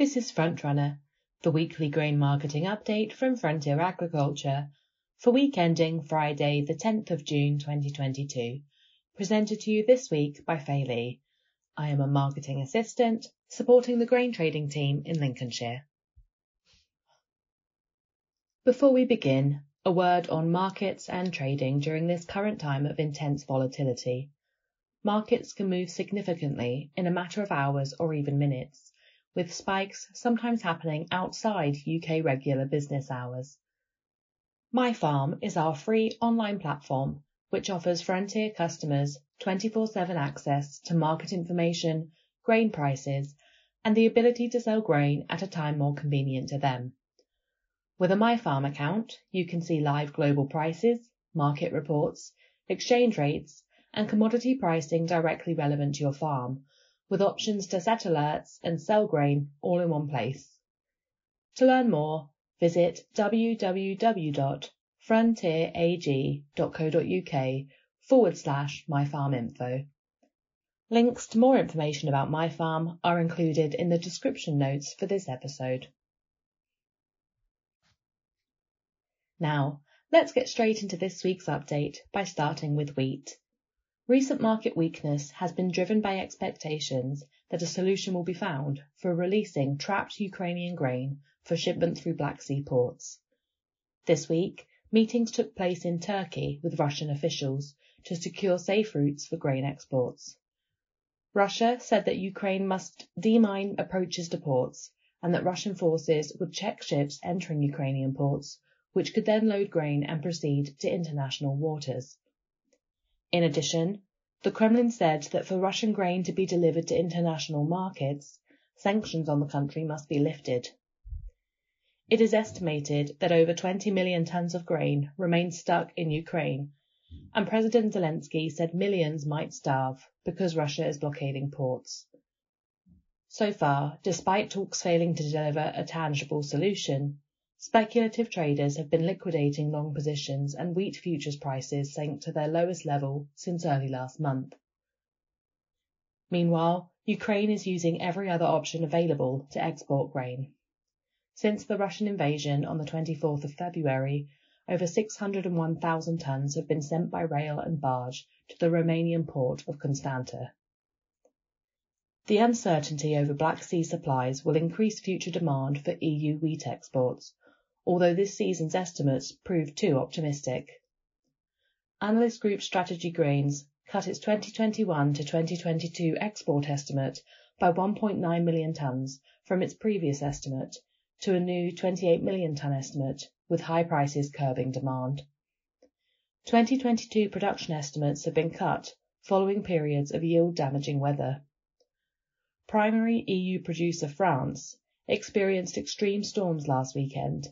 This is Frontrunner, the weekly grain marketing update from Frontier Agriculture for week ending Friday, the 10th of June 2022, presented to you this week by Fei Li. I am a marketing assistant supporting the grain trading team in Lincolnshire. Before we begin, a word on markets and trading during this current time of intense volatility. Markets can move significantly in a matter of hours or even minutes, with spikes sometimes happening outside UK regular business hours. My Farm is our free online platform which offers Frontier customers 24/7 access to market information, grain prices, and the ability to sell grain at a time more convenient to them. With a My Farm account, you can see live global prices, market reports, exchange rates, and commodity pricing directly relevant to your farm, with options to set alerts and sell grain all in one place. To learn more, visit www.frontierag.co.uk forward slash myfarminfo. Links to more information about My Farm are included in the description notes for this episode. Now, let's get straight into this week's update by starting with wheat. Recent market weakness has been driven by expectations that a solution will be found for releasing trapped Ukrainian grain for shipment through Black Sea ports. This week, meetings took place in Turkey with Russian officials to secure safe routes for grain exports. Russia said that Ukraine must demine approaches to ports and that Russian forces would check ships entering Ukrainian ports, which could then load grain and proceed to international waters. In addition, the Kremlin said that for Russian grain to be delivered to international markets, sanctions on the country must be lifted. It is estimated that over 20 million tons of grain remain stuck in Ukraine, and President Zelensky said millions might starve because Russia is blockading ports. So far, despite talks failing to deliver a tangible solution, Speculative traders have been liquidating long positions and wheat futures prices sank to their lowest level since early last month. Meanwhile, Ukraine is using every other option available to export grain. Since the Russian invasion on the 24th of February, over 601,000 tons have been sent by rail and barge to the Romanian port of Constanta. The uncertainty over Black Sea supplies will increase future demand for EU wheat exports, although this season's estimates proved too optimistic. Analyst group Strategie Grains cut its 2021 to 2022 export estimate by 1.9 million tons from its previous estimate to a new 28 million ton estimate, with high prices curbing demand. 2022 production estimates have been cut following periods of yield damaging weather. Primary EU producer France experienced extreme storms last weekend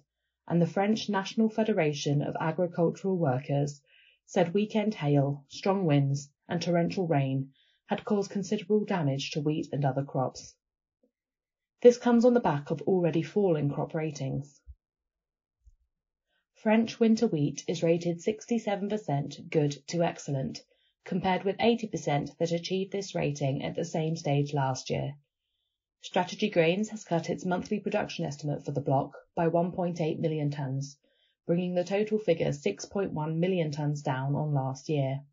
and the French National Federation of Agricultural Workers said weekend hail, strong winds, and torrential rain had caused considerable damage to wheat and other crops. This comes on the back of already falling crop ratings. French winter wheat is rated 67% good to excellent, compared with 80% that achieved this rating at the same stage last year. Strategie Grains has cut its monthly production estimate for the block by 1.8 million tons, bringing the total figure 6.1 million tons down on last year.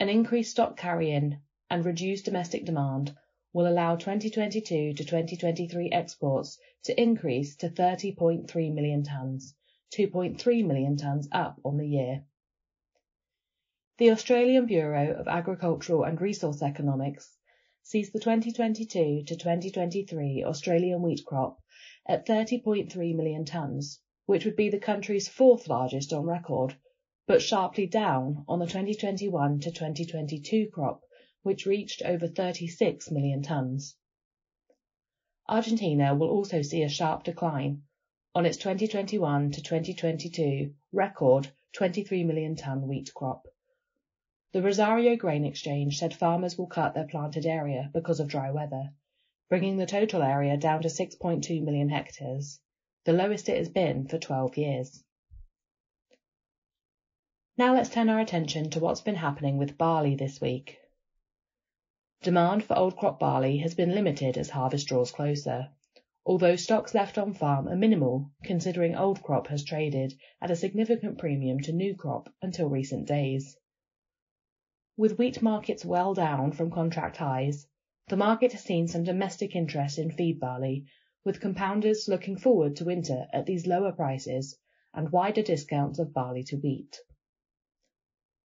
An increased stock carry-in and reduced domestic demand will allow 2022 to 2023 exports to increase to 30.3 million tons, 2.3 million tons up on the year. The Australian Bureau of Agricultural and Resource Economics sees the 2022 to 2023 Australian wheat crop at 30.3 million tonnes, which would be the country's fourth largest on record, but sharply down on the 2021 to 2022 crop, which reached over 36 million tonnes. Argentina will also see a sharp decline on its 2021 to 2022 record 23 million tonne wheat crop. The Rosario Grain Exchange said farmers will cut their planted area because of dry weather, bringing the total area down to 6.2 million hectares, the lowest it has been for 12 years. Now let's turn our attention to what's been happening with barley this week. Demand for old crop barley has been limited as harvest draws closer, although stocks left on farm are minimal considering old crop has traded at a significant premium to new crop until recent days. With wheat markets well down from contract highs, the market has seen some domestic interest in feed barley, with compounders looking forward to winter at these lower prices and wider discounts of barley to wheat.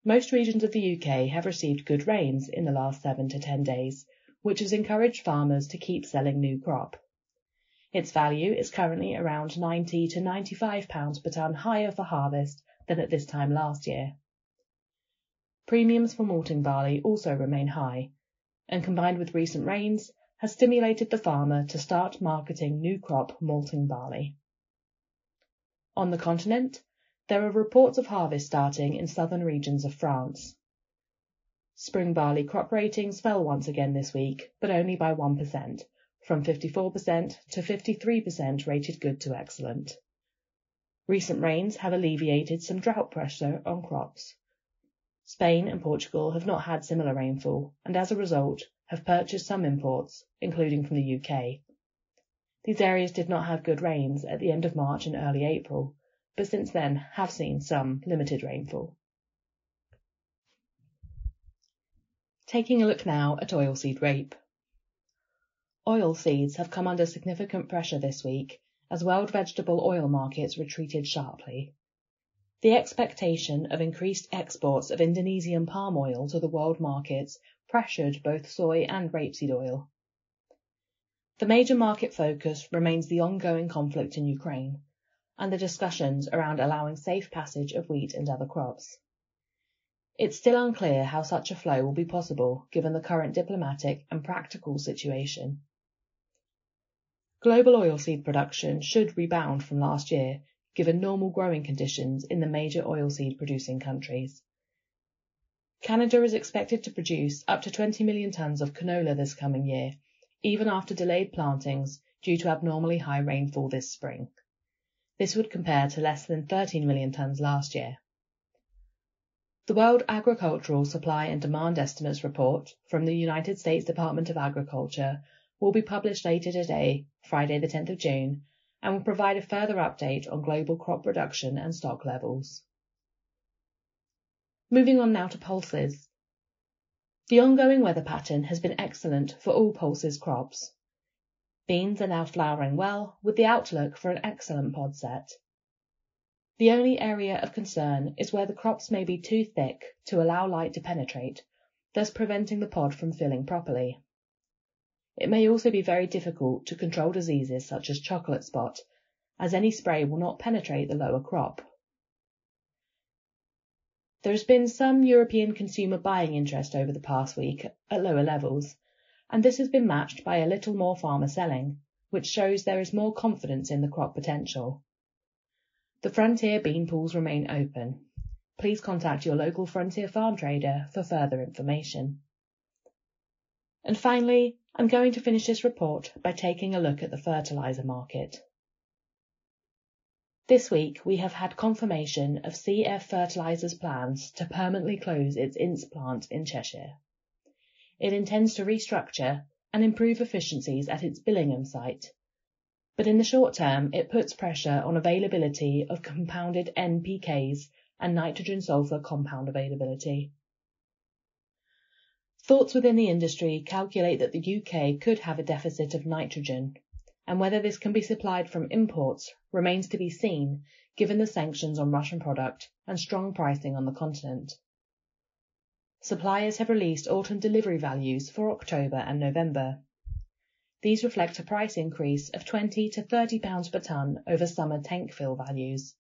Most regions of the UK have received good rains in the last seven to ten days, which has encouraged farmers to keep selling new crop. Its value is currently around 90 to 95 pounds per tonne higher for harvest than at this time last year. Premiums for malting barley also remain high, and combined with recent rains, has stimulated the farmer to start marketing new crop malting barley. On the continent, there are reports of harvest starting in southern regions of France. Spring barley crop ratings fell once again this week, but only by 1%, from 54% to 53% rated good to excellent. Recent rains have alleviated some drought pressure on crops. Spain and Portugal have not had similar rainfall, and as a result have purchased some imports, including from the UK. These areas did not have good rains at the end of March and early April, but since then have seen some limited rainfall. Taking a look now at oilseed rape. Oilseeds have come under significant pressure this week as world vegetable oil markets retreated sharply. The expectation of increased exports of Indonesian palm oil to the world markets pressured both soy and rapeseed oil. The major market focus remains the ongoing conflict in Ukraine, and the discussions around allowing safe passage of wheat and other crops. It's still unclear how such a flow will be possible given the current diplomatic and practical situation. Global oilseed production should rebound from last year given normal growing conditions in the major oilseed producing countries. Canada is expected to produce up to 20 million tonnes of canola this coming year, even after delayed plantings due to abnormally high rainfall this spring. This would compare to less than 13 million tonnes last year. The World Agricultural Supply and Demand Estimates report from the United States Department of Agriculture will be published later today, Friday the 10th of June, and will provide a further update on global crop production and stock levels. Moving on now to pulses. The ongoing weather pattern has been excellent for all pulses crops. Beans are now flowering well, with the outlook for an excellent pod set. The only area of concern is where the crops may be too thick to allow light to penetrate, thus preventing the pod from filling properly. It may also be very difficult to control diseases such as chocolate spot, as any spray will not penetrate the lower crop. There has been some European consumer buying interest over the past week at lower levels, and this has been matched by a little more farmer selling, which shows there is more confidence in the crop potential. The Frontier bean pools remain open. Please contact your local Frontier farm trader for further information. And finally, I'm going to finish this report by taking a look at the fertiliser market. This week we have had confirmation of CF Fertilisers' plans to permanently close its Ince plant in Cheshire. It intends to restructure and improve efficiencies at its Billingham site, but in the short term it puts pressure on availability of compounded NPKs and nitrogen-sulfur compound availability. Thoughts within the industry calculate that the UK could have a deficit of nitrogen, and whether this can be supplied from imports remains to be seen given the sanctions on Russian product and strong pricing on the continent. Suppliers have released autumn delivery values for October and November. These reflect a price increase of 20 to 30 pounds per tonne over summer tank fill values.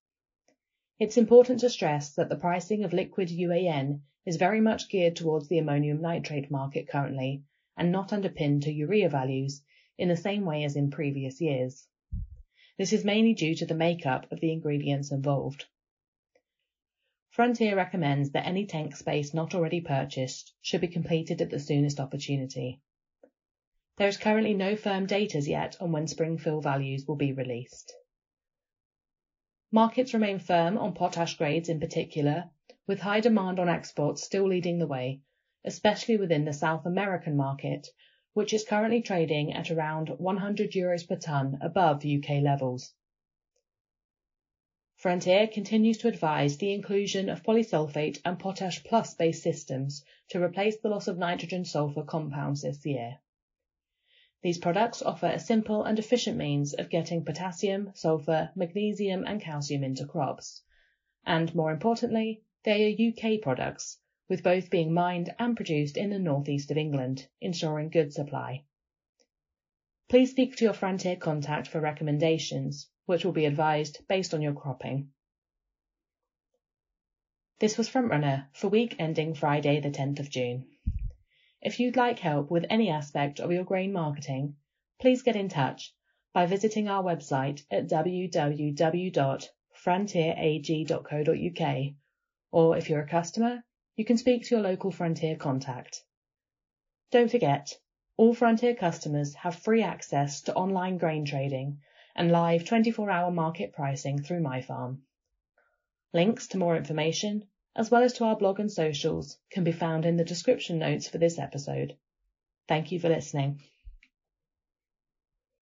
It's important to stress that the pricing of liquid UAN is very much geared towards the ammonium nitrate market currently and not underpinned to urea values in the same way as in previous years. This is mainly due to the makeup of the ingredients involved. Frontier recommends that any tank space not already purchased should be completed at the soonest opportunity. There is currently no firm date as yet on when spring fill values will be released. Markets remain firm on potash grades in particular, with high demand on exports still leading the way, especially within the South American market, which is currently trading at around 100 euros per tonne above UK levels. Frontier continues to advise the inclusion of polysulfate and potash plus based systems to replace the loss of nitrogen sulfur compounds this year. These products offer a simple and efficient means of getting potassium, sulfur, magnesium, and calcium into crops. And more importantly, they are UK products, with both being mined and produced in the northeast of England, ensuring good supply. Please speak to your Frontier contact for recommendations, which will be advised based on your cropping. This was Frontrunner for week ending Friday, the 10th of June. If you'd like help with any aspect of your grain marketing, please get in touch by visiting our website at www.frontierag.co.uk, or if you're a customer, you can speak to your local Frontier contact. Don't forget, all Frontier customers have free access to online grain trading and live 24 hour market pricing through MyFarm. Links to more information as well as to our blog and socials, can be found in the description notes for this episode. Thank you for listening.